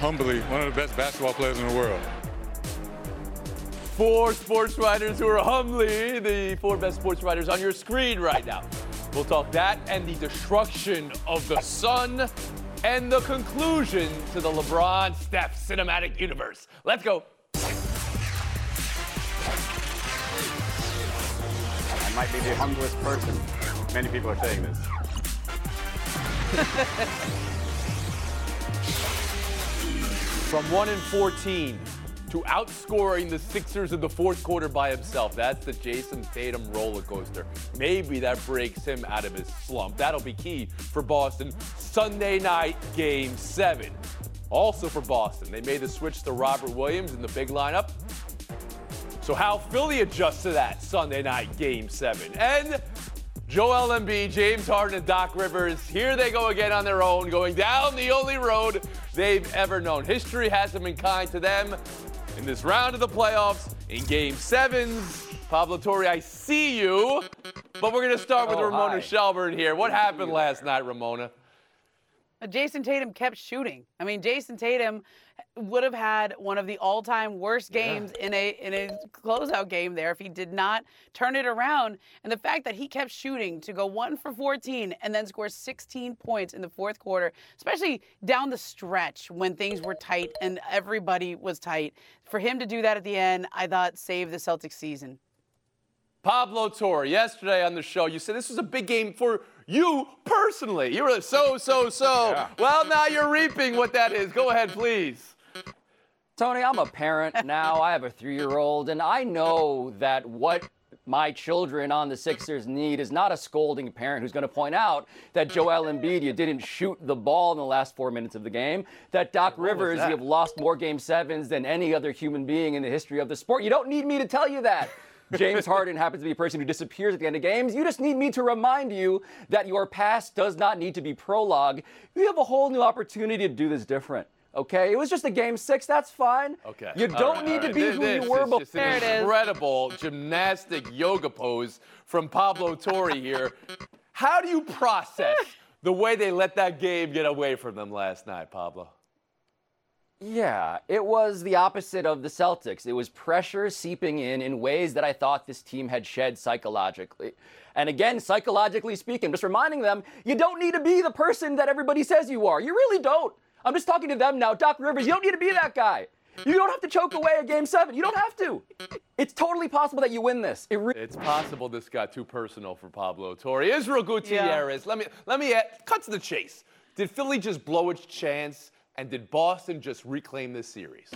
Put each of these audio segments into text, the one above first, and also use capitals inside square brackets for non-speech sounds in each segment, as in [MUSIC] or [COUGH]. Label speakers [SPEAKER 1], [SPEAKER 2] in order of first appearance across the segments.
[SPEAKER 1] Humbly one of the best basketball players in the world.
[SPEAKER 2] Four sports writers who are humbly the four best sports writers on your screen right now. We'll talk that and the destruction of the sun and the conclusion to the LeBron Steph cinematic universe. Let's go.
[SPEAKER 3] I might be the humblest person. Many people are saying this. [LAUGHS]
[SPEAKER 2] From 1 and 14 to outscoring the Sixers in the fourth quarter by himself. That's the Jayson Tatum roller coaster. Maybe that breaks him out of his slump. That'll be key for Boston Sunday night game 7. Also for Boston, they made the switch to Robert Williams in the big lineup. So how Philly adjusts to that Sunday night game 7. And Joel Embiid, James Harden, and Doc Rivers, here they go again on their own, going down the only road they've ever known. History hasn't been kind to them in this round of the playoffs in game sevens. Pablo Torre, I see you, but we're going to start with
[SPEAKER 4] Oh,
[SPEAKER 2] Ramona
[SPEAKER 4] hi.
[SPEAKER 2] Shelburne here. What happened last night, Ramona?
[SPEAKER 4] Uh, Jayson Tatum kept shooting. I mean, Jayson Tatum would have had one of the all-time worst games in a in a closeout game there if he did not turn it around. And the fact that he kept shooting to go 1 for 14 and then score 16 points in the fourth quarter, especially down the stretch when things were tight and everybody was tight. For him to do that at the end, I thought saved the Celtics season.
[SPEAKER 2] Pablo Torre, yesterday on the show, you said this was a big game for you personally. You were so, so, so. Well, now you're reaping what that is. Go ahead, please.
[SPEAKER 5] Tony, I'm a parent now. I have a three year old, and I know that what my children on the Sixers need is not a scolding parent who's going to point out that Joel Embiid, you didn't shoot the ball in the last four minutes of the game, that Doc Rivers,
[SPEAKER 2] that?
[SPEAKER 5] you have lost more game sevens than any other human being in the history of the sport. You don't need me to tell you that. James Harden happens to be a person who disappears at the end of games. You just need me to remind you that your past does not need to be prologue. You have a whole new opportunity to do this different. Okay, it was just a game six. That's fine.
[SPEAKER 2] Okay.
[SPEAKER 5] You don't
[SPEAKER 2] right,
[SPEAKER 5] need
[SPEAKER 2] all
[SPEAKER 5] to be
[SPEAKER 2] This-
[SPEAKER 5] who
[SPEAKER 2] this
[SPEAKER 5] you were
[SPEAKER 2] is
[SPEAKER 5] before.
[SPEAKER 2] just an
[SPEAKER 4] There it is.
[SPEAKER 2] incredible gymnastic yoga pose from Pablo Torre here. How do you process the way they let that game get away from them last night, Pablo?
[SPEAKER 5] Yeah, it was the opposite of the Celtics. It was pressure seeping in in ways that I thought this team had shed psychologically. And again, psychologically speaking, just reminding them, you don't need to be the person that everybody says you are. You really don't. I'm just talking to them now. Doc Rivers, you don't need to be that guy. You don't have to choke away a game seven. You don't have to. It's totally possible that you win this. It re-
[SPEAKER 2] It's possible this got too personal for Pablo Torre. Israel Gutierrez, let me let me add, cut to the chase. Did Philly just blow its chance, and did Boston just reclaim this series?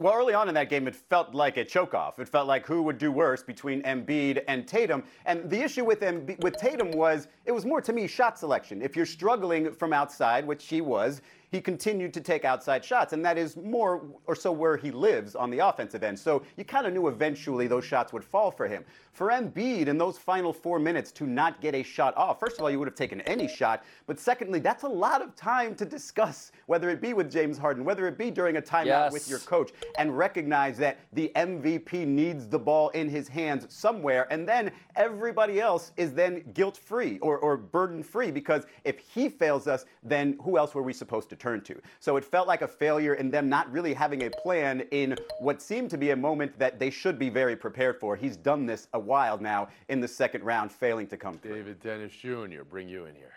[SPEAKER 3] Well, early on in that game, it felt like a choke-off. It felt like who would do worse between Embiid and Tatum. And the issue with Embi- with Tatum was it was more to me shot selection. If you're struggling from outside, which he was, he continued to take outside shots, and that is more or so where he lives on the offensive end. So you kind of knew eventually those shots would fall for him. For Embiid in those final four minutes to not get a shot off, first of all, you would have taken any shot, but secondly, that's a lot of time to discuss, whether it be with James Harden, whether it be during a timeout with your coach, and recognize that the MVP needs the ball in his hands somewhere, and then everybody else is then guilt-free or, or burden-free because if he fails us, then who else were we supposed to turn to? So it felt like a failure in them not really having a plan in what seemed to be a moment that they should be very prepared for. He's done this a while now in the second round, failing to come through.
[SPEAKER 2] David Dennis Jr., bring you in here.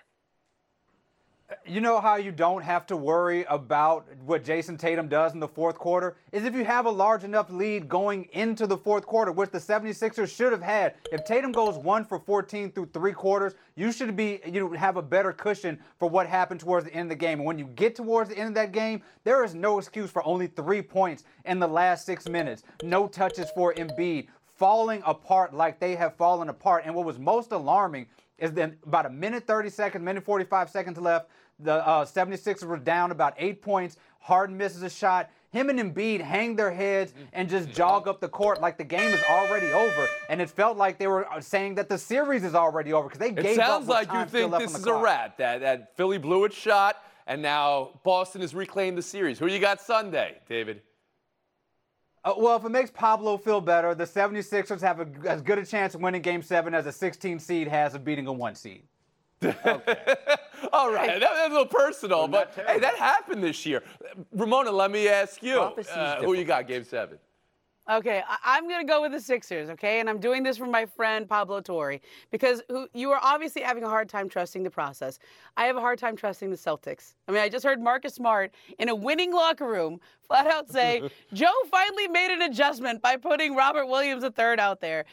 [SPEAKER 6] You know how you don't have to worry about what Jayson Tatum does in the fourth quarter? Is if you have a large enough lead going into the fourth quarter, which the 76ers should have had. If Tatum goes 1 for 14 through three quarters, you should be you have a better cushion for what happened towards the end of the game. And when you get towards the end of that game, there is no excuse for only three points in the last six minutes. No touches for Embiid, falling apart like they have fallen apart. And what was most alarming is then about a minute 30 seconds, minute 45 seconds left. The uh, 76ers were down about eight points. Harden misses a shot. Him and Embiid hang their heads and just jog up the court like the game is already over. And it felt like they were uh, saying that the series is already over because they
[SPEAKER 2] It
[SPEAKER 6] gave up
[SPEAKER 2] It
[SPEAKER 6] sounds
[SPEAKER 2] like you think this is
[SPEAKER 6] the
[SPEAKER 2] a
[SPEAKER 6] clock.
[SPEAKER 2] wrap. That that Philly blew its shot, and now Boston has reclaimed the series. Who you got Sunday, David?
[SPEAKER 6] Uh, well, if it makes Pablo feel better, the 76ers have a, as good a chance of winning Game 7 as a 16 seed has of beating a 1 seed. [LAUGHS]
[SPEAKER 2] All right, that, that's a little personal,
[SPEAKER 3] not
[SPEAKER 2] but hey, that happened this year. Ramona, let me ask you, uh, who you got Game Seven?
[SPEAKER 4] Okay, I- I'm gonna go with the Sixers, okay? And I'm doing this for my friend Pablo Torre because who, you are obviously having a hard time trusting the process. I have a hard time trusting the Celtics. I mean, I just heard Marcus Smart in a winning locker room flat out [LAUGHS] say, "Joe finally made an adjustment by putting Robert Williams III out there,"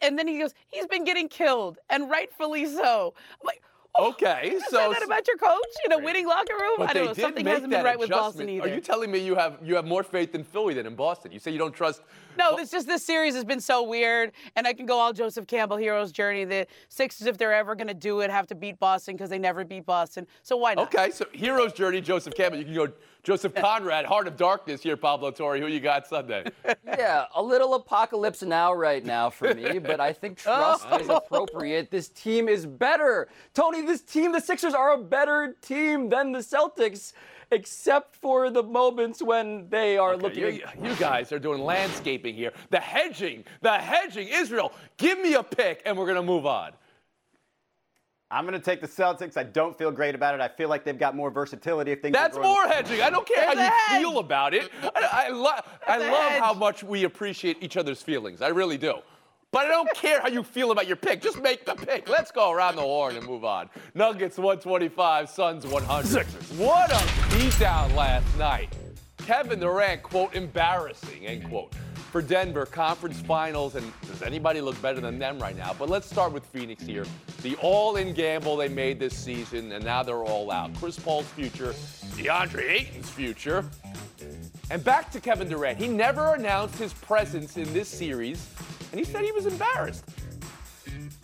[SPEAKER 4] and then he goes, "He's been getting killed, and rightfully so." I'm like. oh,
[SPEAKER 2] Okay, so-
[SPEAKER 4] said that about your coach in a winning locker room.
[SPEAKER 2] But
[SPEAKER 4] I don't know. Something hasn't been right with Boston either.
[SPEAKER 2] Are you telling me you have you have more faith in Philly than in Boston? You say you don't trust.
[SPEAKER 4] No, it's just this series has been so weird, and I can go all Joseph Campbell hero's journey. The Sixers, if they're ever going to do it, have to beat Boston because they never beat Boston. So why not?
[SPEAKER 2] Okay, so hero's journey, Joseph Campbell. You can go Joseph Conrad, Heart of Darkness here, Pablo Torre. Who you got Sunday? [LAUGHS]
[SPEAKER 5] Yeah, a little apocalypse now, right now for me, but I think [LAUGHS] oh. trust is appropriate. This team is better. Tony, this team, the Sixers are a better team than the Celtics, except for the moments when they are looking
[SPEAKER 2] You, you guys are doing landscaping here. The hedging, the hedging. Israel, give me a pick, and we're gonna move on.
[SPEAKER 3] I'm going to take the Celtics. I don't feel great about it. I feel like they've got more versatility if things.
[SPEAKER 2] That's
[SPEAKER 3] going-
[SPEAKER 2] more hedging. I don't care
[SPEAKER 4] It's
[SPEAKER 2] how you
[SPEAKER 4] hedge.
[SPEAKER 2] feel about it. I, I, lo- I
[SPEAKER 4] a
[SPEAKER 2] love
[SPEAKER 4] hedge.
[SPEAKER 2] how much we appreciate each other's feelings. I really do. But I don't care how you feel about your pick. Just make the pick. Let's go around the horn and move on. Nuggets 125, Suns 100. What a beatdown last night. Kevin Durant, quote, embarrassing, end quote. For Denver, conference finals, and does anybody look better than them right now? But let's start with Phoenix here. The all in gamble they made this season, and now they're all out. Chris Paul's future, DeAndre Ayton's future. And back to Kevin Durant. He never announced his presence in this series, and he said he was embarrassed.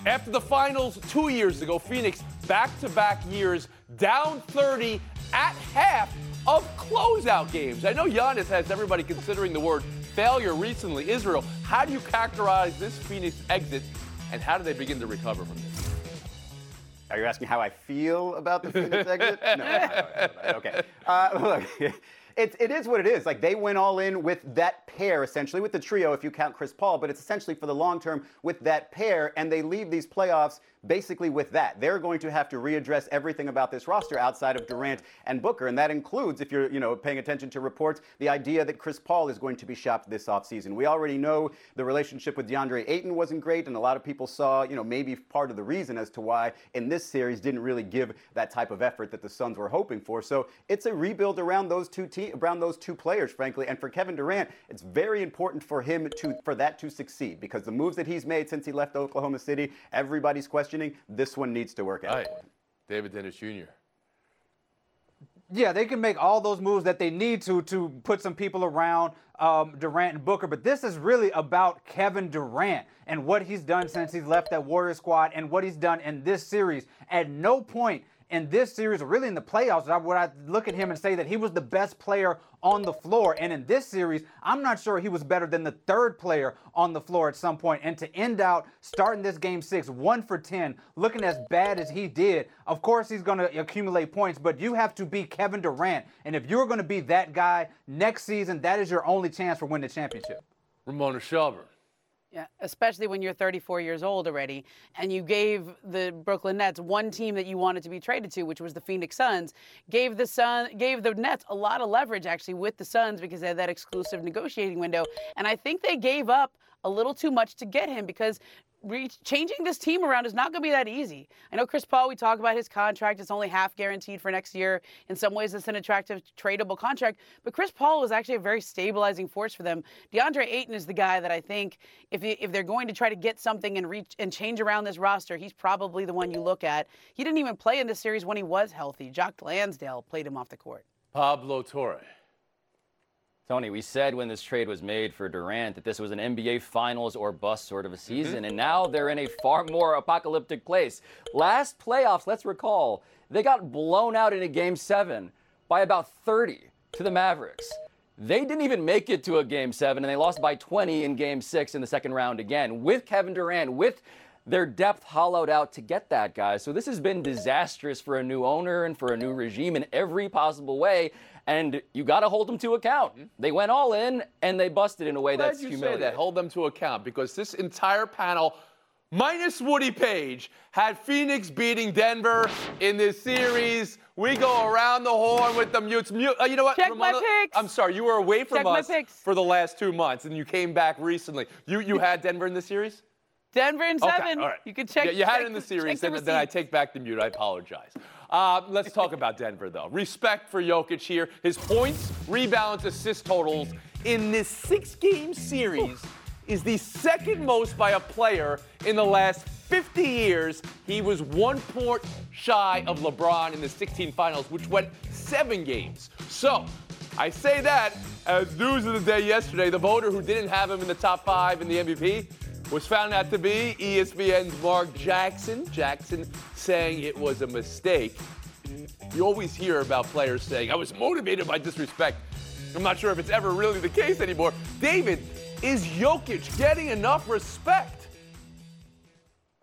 [SPEAKER 2] After the finals two years ago, Phoenix back to back years down 30 at half of closeout games. I know Giannis has everybody considering the word failure recently. Israel, how do you characterize this Phoenix exit, and how do they begin to recover from this?
[SPEAKER 3] Are you asking how I feel about the Phoenix [LAUGHS] exit? No. I don't feel about it. Okay. Uh, [LAUGHS] look, it, it is what it is. Like they went all in with that pair, essentially, with the trio, if you count Chris Paul, but it's essentially for the long term with that pair, and they leave these playoffs basically with that. They're going to have to readdress everything about this roster outside of Durant and Booker, and that includes, if you're you know paying attention to reports, the idea that Chris Paul is going to be shopped this offseason. We already know the relationship with DeAndre Ayton wasn't great, and a lot of people saw you know maybe part of the reason as to why in this series didn't really give that type of effort that the Suns were hoping for. So it's a rebuild around those two te- around those two players, frankly. And for Kevin Durant, it's very important for him to for that to succeed because the moves that he's made since he left Oklahoma City, everybody's questioning. This one needs to work out.
[SPEAKER 2] All right, David Dennis Jr.
[SPEAKER 6] Yeah, they can make all those moves that they need to to put some people around um, Durant and Booker, but this is really about Kevin Durant and what he's done since he's left that Warrior squad and what he's done in this series. At no point in this series, or really in the playoffs, I- would I look at him and say that he was the best player on the floor. And in this series, I'm not sure he was better than the third player on the floor at some point. And to end out starting this game six, one for 10, looking as bad as he did, of course he's going to accumulate points, but you have to be Kevin Durant. And if you're going to be that guy next season, that is your only chance for winning the championship.
[SPEAKER 2] Ramona Shelburne.
[SPEAKER 4] Yeah, especially when you're 34 years old already, and you gave the Brooklyn Nets one team that you wanted to be traded to, which was the Phoenix Suns. Gave the Sun, gave the Nets a lot of leverage actually with the Suns because they had that exclusive negotiating window, and I think they gave up a little too much to get him because. Re- changing this team around is not going to be that easy. I know Chris Paul, we talk about his contract. It's only half guaranteed for next year. In some ways, it's an attractive, tradable contract. But Chris Paul was actually a very stabilizing force for them. DeAndre Ayton is the guy that I think if, if they're going to try to get something and reach and change around this roster, he's probably the one you look at. He didn't even play in this series when he was healthy. Jock Landale played him off the court.
[SPEAKER 2] Pablo Torre.
[SPEAKER 5] Tony, we said when this trade was made for Durant that this was an NBA Finals or bust sort of a mm-hmm. season, and now they're in a far more apocalyptic place. Last playoffs, let's recall, they got blown out in a game seven by about 30 to the Mavericks. They didn't even make it to a game seven, and they lost by 20 in game six in the second round again with Kevin Durant, with their depth hollowed out to get that guy. So this has been disastrous for a new owner and for a new regime in every possible way. And you got to hold them to account. They went all in and they busted in a way
[SPEAKER 2] Glad
[SPEAKER 5] that's
[SPEAKER 2] you say that. Hold them to account because this entire panel, minus Woody Paige, had Phoenix beating Denver in this series. We go around the horn with the mutes. Mute. uh, you know what?
[SPEAKER 4] Check my picks.
[SPEAKER 2] I'm sorry, you were away from
[SPEAKER 4] Check
[SPEAKER 2] us
[SPEAKER 4] picks.
[SPEAKER 2] for the last two months, and you came back recently. You you had Denver in the series.
[SPEAKER 4] Denver in
[SPEAKER 2] Okay,
[SPEAKER 4] seven.
[SPEAKER 2] all right.
[SPEAKER 4] You can check.
[SPEAKER 2] Yeah, you had
[SPEAKER 4] check
[SPEAKER 2] it in the series,
[SPEAKER 4] the
[SPEAKER 2] then, then I take back the mute. I apologize. Uh, let's talk about Denver, though. Respect for Jokic here. His points, rebounds, assist totals in this six-game series is the second most by a player in the last 50 years. He was one point shy of LeBron in the 16 finals, which went seven games. So. I say that as news of the day yesterday. The voter who didn't have him in the top five in the MVP was found out to be ESPN's Mark Jackson. Jackson saying it was a mistake. You always hear about players saying, I was motivated by disrespect. I'm not sure if it's ever really the case anymore. David, is Jokic getting enough respect?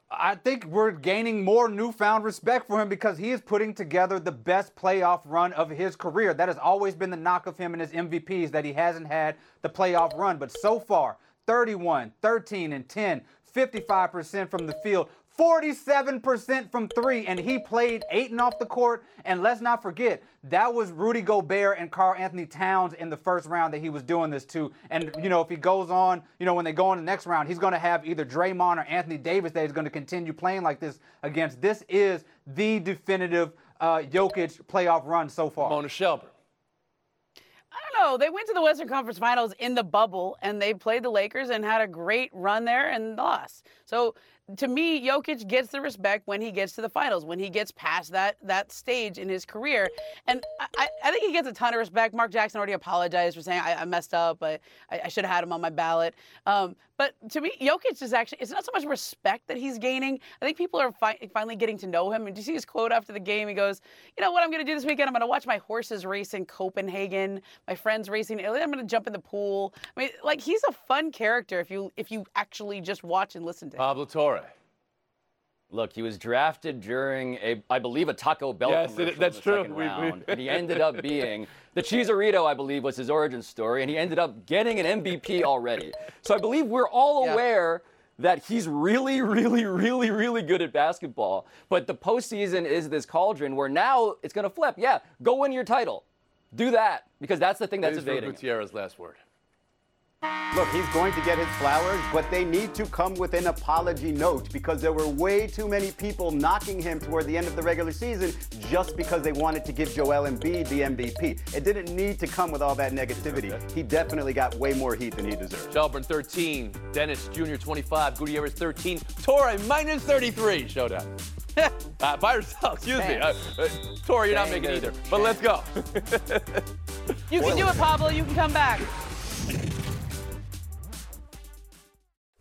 [SPEAKER 6] I think we're gaining more newfound respect for him because he is putting together the best playoff run of his career. That has always been the knock of him and his MVPs that he hasn't had the playoff run. But so far, 31, 13, and 10, 55% from the field. 47% from three, and he played eight and off the court. And let's not forget, that was Rudy Gobert and Karl-Anthony Towns in the first round that he was doing this to. And, you know, if he goes on, you know, when they go on the next round, he's going to have either Draymond or Anthony Davis that he's going to continue playing like this against. This is the definitive uh, Jokic playoff run so far.
[SPEAKER 2] Mona Shelburne.
[SPEAKER 4] I don't know. They went to the Western Conference Finals in the bubble, and they played the Lakers and had a great run there and lost. So to me, Jokic gets the respect when he gets to the finals, when he gets past that that stage in his career. And I, I- think he gets a ton of respect. Mark Jackson already apologized for saying I, I messed up. I, I should have had him on my ballot. Um, but to me, Jokic is actually it's not so much respect that he's gaining. I think people are fi- finally getting to know him. And do you see his quote after the game? He goes, "You know what I'm going to do this weekend? I'm going to watch my horses race in Copenhagen, my friends racing. in Italy. I'm going to jump in the pool. I mean, like he's a fun character if you if you actually just watch and listen to him.
[SPEAKER 2] Pablo Torre.
[SPEAKER 5] Look, he was drafted during a, I believe, a Taco Bell
[SPEAKER 2] Yes,
[SPEAKER 5] commercial
[SPEAKER 2] that's
[SPEAKER 5] in the
[SPEAKER 2] true. We- we-
[SPEAKER 5] round, [LAUGHS] and he ended up being the Cheeserito, I believe, was his origin story, and he ended up getting an MVP [LAUGHS] already. So I believe we're all
[SPEAKER 4] Yeah.
[SPEAKER 5] aware that he's really, really, really, really good at basketball. But the postseason is this cauldron where now it's going to flip. Yeah, go win your title. Do that because that's the thing that's evading. him.
[SPEAKER 2] Gutierrez' last word.
[SPEAKER 3] Look, he's going to get his flowers, but they need to come with an apology note because there were way too many people knocking him toward the end of the regular season just because they wanted to give Joel Embiid the MVP. It didn't need to come with all that negativity. He definitely got way more heat than he deserved.
[SPEAKER 2] Shelburne 13, Dennis Jr. 25, Gutierrez 13, Torre minus 33. Showdown. [LAUGHS] uh, by yourself, excuse me. Uh, uh, Torre, you're not making
[SPEAKER 5] it.
[SPEAKER 2] either. But let's go. [LAUGHS]
[SPEAKER 4] You can do it, Pablo. You can come back.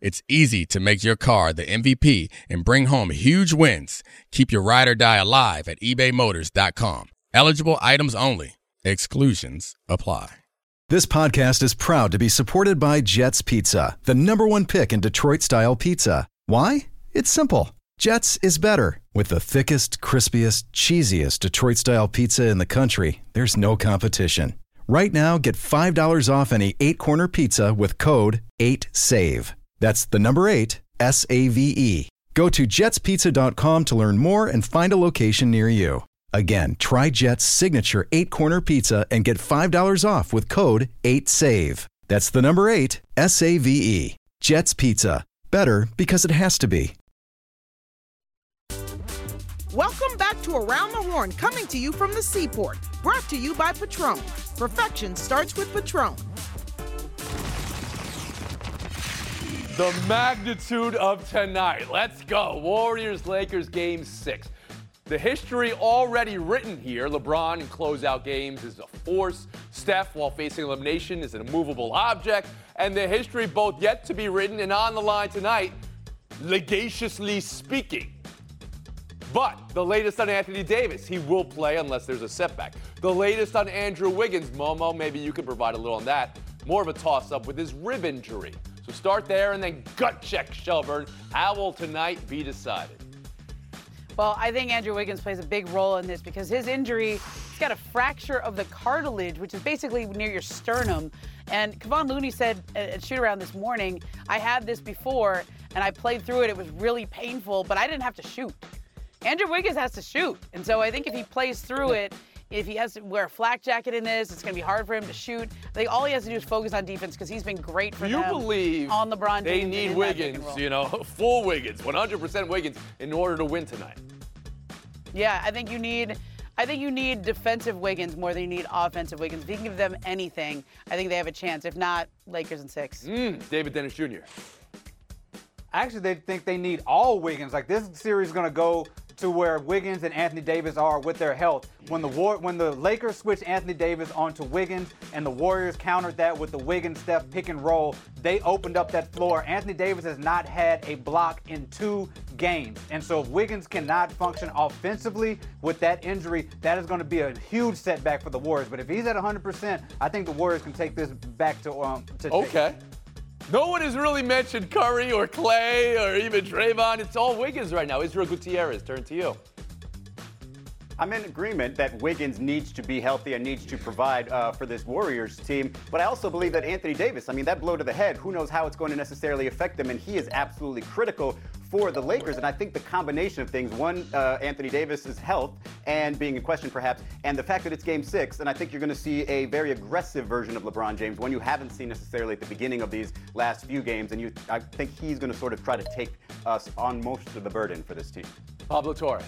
[SPEAKER 7] It's easy to make your car the MVP and bring home huge wins. Keep your ride or die alive at ebaymotors.com. Eligible items only. Exclusions apply.
[SPEAKER 8] This podcast is proud to be supported by Jets Pizza, the number one pick in Detroit style pizza. Why? It's simple. Jets is better. With the thickest, crispiest, cheesiest Detroit style pizza in the country, there's no competition. Right now, get $5 off any eight corner pizza with code 8SAVE. That's the number eight, S A V E. Go to jetspizza.com to learn more and find a location near you. Again, try Jet's signature eight corner pizza and get $5 off with code 8SAVE. That's the number eight, S A V E. Jet's Pizza. Better because it has to be.
[SPEAKER 9] Welcome back to Around the Horn, coming to you from the seaport. Brought to you by Patron. Perfection starts with Patron.
[SPEAKER 2] The magnitude of tonight. Let's go. Warriors Lakers game six. The history already written here. LeBron in closeout games is a force. Steph, while facing elimination, is an immovable object. And the history both yet to be written and on the line tonight, legaciously speaking. But the latest on Anthony Davis, he will play unless there's a setback. The latest on Andrew Wiggins, Momo, maybe you could provide a little on that. More of a toss up with his rib injury. So start there and then gut check Shelburne. How will tonight be decided?
[SPEAKER 4] Well, I think Andrew Wiggins plays a big role in this because his injury, he's got a fracture of the cartilage, which is basically near your sternum. And Kevon Looney said at shoot around this morning, I had this before and I played through it. It was really painful, but I didn't have to shoot. Andrew Wiggins has to shoot. And so I think if he plays through it, if he has to wear a flak jacket in this, it's going to be hard for him to shoot. I think all he has to do is focus on defense because he's been great for
[SPEAKER 2] you
[SPEAKER 4] them
[SPEAKER 2] believe
[SPEAKER 4] on LeBron
[SPEAKER 2] they need
[SPEAKER 4] in that pick and
[SPEAKER 2] Wiggins, you know, [LAUGHS] full Wiggins, 100% Wiggins in order to win tonight.
[SPEAKER 4] Yeah, I think you need. I think you need defensive Wiggins more than you need offensive Wiggins. If you can give them anything, I think they have a chance. If not, Lakers in six.
[SPEAKER 2] Mm, David Dennis Jr.
[SPEAKER 6] Actually, they think they need all Wiggins. Like this series is going to go to where Wiggins and Anthony Davis are with their health. When the War- when the Lakers switched Anthony Davis onto Wiggins and the Warriors countered that with the Wiggins Steph pick and roll, they opened up that floor. Anthony Davis has not had a block in two games. And so if Wiggins cannot function offensively with that injury, that is going to be a huge setback for the Warriors. But if he's at 100%, I think the Warriors can take this back to um to
[SPEAKER 2] Okay. No one has really mentioned Curry or Klay or even Draymond. It's all Wiggins right now. Israel Gutierrez, turn to you.
[SPEAKER 3] I'm in agreement that Wiggins needs to be healthy and needs to provide uh, for this Warriors team. But I also believe that Anthony Davis, I mean, that blow to the head, who knows how it's going to necessarily affect him. And he is absolutely critical for the Lakers. And I think the combination of things one, uh, Anthony Davis's health and being in question perhaps, and the fact that it's game six, and I think you're going to see a very aggressive version of LeBron James, one you haven't seen necessarily at the beginning of these last few games. And you, I think he's going to sort of try to take us on most of the burden for this team.
[SPEAKER 2] Pablo Torre.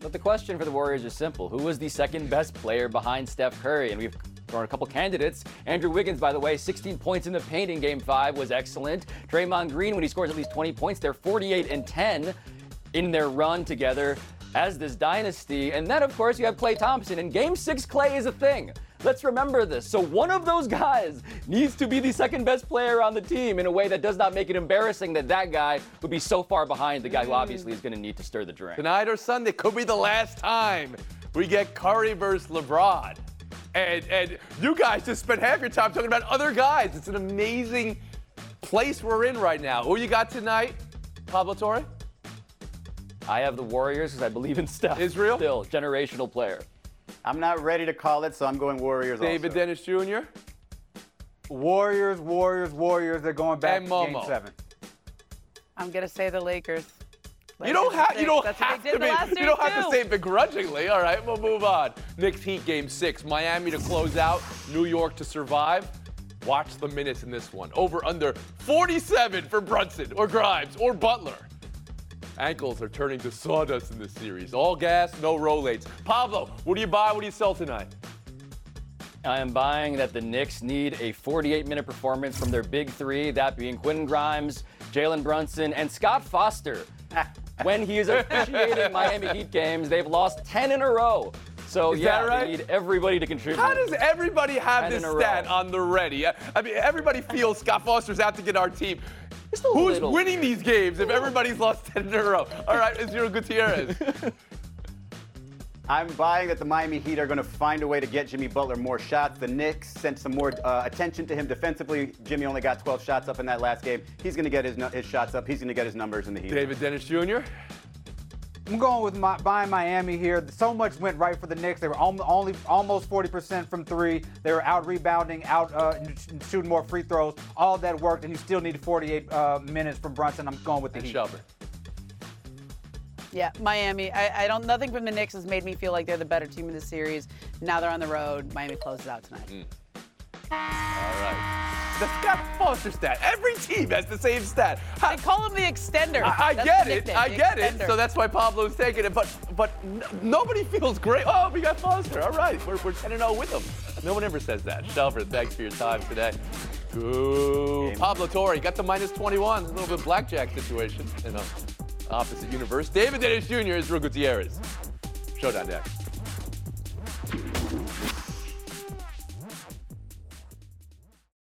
[SPEAKER 5] But the question for the Warriors is simple. Who was the second best player behind Steph Curry? And we've thrown a couple candidates. Andrew Wiggins, by the way, 16 points in the paint in game five was excellent. Draymond Green, when he scores at least 20 points, they're 48 and 10 in their run together as this dynasty. And then, of course, you have Klay Thompson. And game six, Klay is a thing. Let's remember this. So one of those guys needs to be the second best player on the team in a way that does not make it embarrassing that that guy would be so far behind the guy who obviously is going to need to stir the drink.
[SPEAKER 2] Tonight or Sunday could be the last time we get Curry versus LeBron. And, and you guys just spent half your time talking about other guys. It's an amazing place we're in right now. Who you got tonight, Pablo Torre?
[SPEAKER 5] I have the Warriors because I believe in Steph.
[SPEAKER 2] Israel?
[SPEAKER 5] Still, generational player.
[SPEAKER 3] I'm not ready to call it, so I'm going Warriors
[SPEAKER 2] David
[SPEAKER 3] also.
[SPEAKER 2] Dennis Jr.
[SPEAKER 6] Warriors, Warriors, Warriors. They're going back
[SPEAKER 2] And
[SPEAKER 6] to game seven.
[SPEAKER 4] I'm gonna say the Lakers.
[SPEAKER 2] You don't have you don't
[SPEAKER 4] That's
[SPEAKER 2] have to be you don't have to say begrudgingly. All right, we'll move on. Knicks Heat game six. Miami to close out. New York to survive. Watch the minutes in this one. Over under 47 for Brunson or Grimes or Butler. Ankles are turning to sawdust in this series. All gas, no rollates. Pablo, what do you buy? What do you sell tonight?
[SPEAKER 5] I am buying that the Knicks need a 48 minute performance from their big three, that being Quentin Grimes, Jalen Brunson, and Scott Foster. [LAUGHS] when he is officiating Miami Heat games, they've lost 10 in a row. So,
[SPEAKER 2] Is
[SPEAKER 5] yeah,
[SPEAKER 2] right?
[SPEAKER 5] need everybody to contribute.
[SPEAKER 2] How does everybody have this
[SPEAKER 5] a row.
[SPEAKER 2] stat on the ready? I mean, everybody feels Scott Foster's out to get our team.
[SPEAKER 5] Just a
[SPEAKER 2] Who's
[SPEAKER 5] little.
[SPEAKER 2] winning these games if everybody's lost [LAUGHS] 10 in a row? All right, Israel Gutierrez. [LAUGHS]
[SPEAKER 3] I'm buying that the Miami Heat are going to find a way to get Jimmy Butler more shots. The Knicks sent some more uh, attention to him defensively. Jimmy only got 12 shots up in that last game. He's going to get his, his shots up. He's going to get his numbers in the Heat.
[SPEAKER 2] David Dennis Jr.
[SPEAKER 6] I'm going with my, buying Miami here. So much went right for the Knicks. They were only, only almost 40% from three. They were out rebounding, out uh, shooting more free throws. All that worked, and you still need 48 uh, minutes from Brunson. I'm going with the
[SPEAKER 2] And
[SPEAKER 6] Heat.
[SPEAKER 2] Shelburne.
[SPEAKER 4] Yeah, Miami. I, I don't. Nothing from the Knicks has made me feel like they're the better team in the series. Now they're on the road. Miami closes out tonight.
[SPEAKER 2] Mm. All right. The Scott Foster stat. Every team has the same stat.
[SPEAKER 4] I call him the extender.
[SPEAKER 2] I, I get it.
[SPEAKER 4] nickname,
[SPEAKER 2] I
[SPEAKER 4] the
[SPEAKER 2] get it. So that's why Pablo's taking it. But but n- nobody feels great. Oh, we got Foster. All right. We're, we're 10 0 with him. No one ever says that. Shelford, thanks for your time today. Ooh. Pablo Torre got the minus 21. A little bit blackjack situation in a opposite universe. David Dennis Jr. is Ru Gutierrez. Showdown next.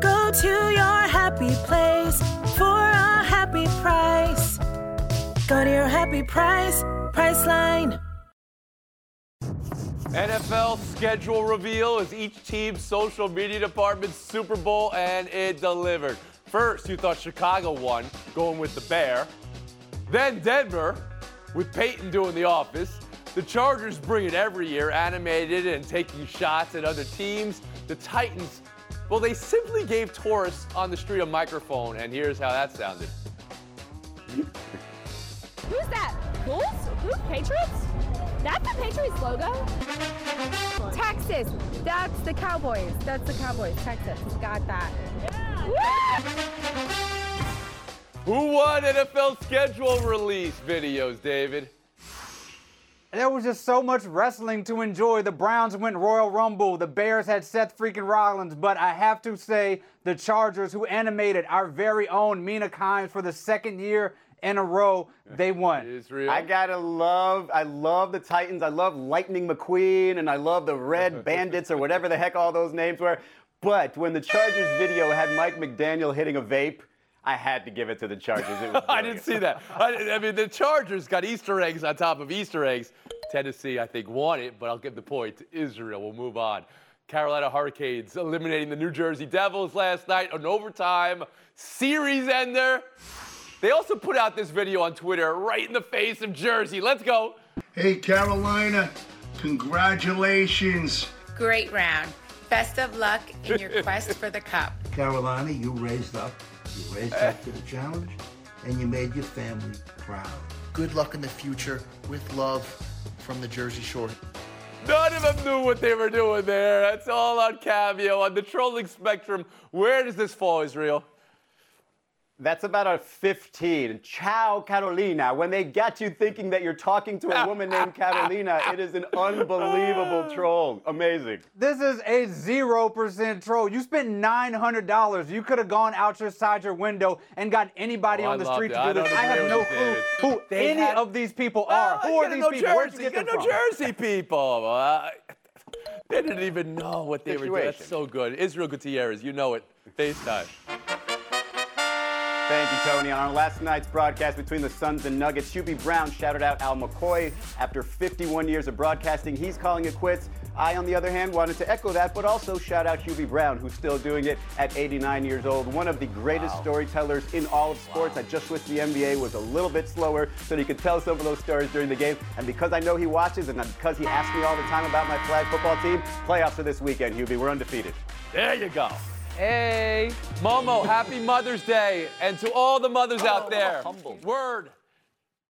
[SPEAKER 10] Go to your happy place for a happy price. Go to your happy price, Priceline.
[SPEAKER 2] NFL schedule reveal is each team's social media department's Super Bowl, and it delivered. First, you thought Chicago won, going with the Bear. Then Denver, with Peyton doing the office. The Chargers bring it every year, animated and taking shots at other teams. The Titans, well, they simply gave Taurus on the street a microphone, and here's how that sounded.
[SPEAKER 11] Who's that? Bulls? Who's Patriots? That's the Patriots logo. Texas. That's the Cowboys. That's the Cowboys. Texas. Got that. Yeah.
[SPEAKER 2] Who won NFL schedule release videos, David?
[SPEAKER 6] There was just so much wrestling to enjoy. The Browns went Royal Rumble. The Bears had Seth freaking Rollins. But I have to say, the Chargers, who animated our very own Mina Kimes for the second year in a row, they won.
[SPEAKER 2] Israel.
[SPEAKER 3] I gotta love, I love the Titans. I love Lightning McQueen, and I love the Red [LAUGHS] Bandits or whatever the heck all those names were. But when the Chargers video had Mike McDaniel hitting a vape, I had to give it to the Chargers. It was [LAUGHS]
[SPEAKER 2] I didn't see that. I, I mean, the Chargers got Easter eggs on top of Easter eggs. Tennessee, I think, won it, but I'll give the point to Israel. We'll move on. Carolina Hurricanes eliminating the New Jersey Devils last night, an overtime series ender. They also put out this video on Twitter right in the face of Jersey. Let's go.
[SPEAKER 12] Hey, Carolina, congratulations.
[SPEAKER 13] Great round. Best of luck in your [LAUGHS] quest for the cup.
[SPEAKER 12] Carolina, you raised up. You raised up to the challenge, and you made your family proud.
[SPEAKER 14] Good luck in the future with love from the Jersey Shore.
[SPEAKER 2] None of them knew what they were doing there. That's all on Cameo. On the trolling spectrum, where does this fall, Israel?
[SPEAKER 3] That's about a 15. Ciao, Carolina. When they get you thinking that you're talking to a woman named Carolina, it is an unbelievable [LAUGHS] troll. Amazing.
[SPEAKER 6] This is a 0% troll. You spent $900. You could have gone outside your window and got anybody
[SPEAKER 2] Oh, I
[SPEAKER 6] on the street
[SPEAKER 2] it.
[SPEAKER 6] to
[SPEAKER 2] I
[SPEAKER 6] do this. I have no clue who
[SPEAKER 2] They
[SPEAKER 6] any
[SPEAKER 2] had-
[SPEAKER 6] of these people are.
[SPEAKER 2] Well,
[SPEAKER 6] who are these
[SPEAKER 2] know
[SPEAKER 6] people? Where'd you
[SPEAKER 2] Jersey.
[SPEAKER 6] get them
[SPEAKER 2] You gotta
[SPEAKER 6] from?
[SPEAKER 2] Jersey people. Uh, [LAUGHS] they didn't even know what they were doing. That's so good. Israel Gutierrez, you know it. FaceTime.
[SPEAKER 3] Thank you, Tony. On our last night's broadcast between the Suns and Nuggets, Hubie Brown shouted out Al McCoy. After 51 years of broadcasting, he's calling it quits. I, on the other hand, wanted to echo that, but also shout out Hubie Brown, who's still doing it at 89 years old. One of the greatest storytellers in all of sports. I just wish the NBA was a little bit slower so he could tell some of those stories during the game. And because I know he watches and because he asks me all the time about my flag football team, playoffs are this weekend, Hubie. We're undefeated.
[SPEAKER 2] There you go. Hey. Momo, happy Mother's Day. And to all the mothers out there, word.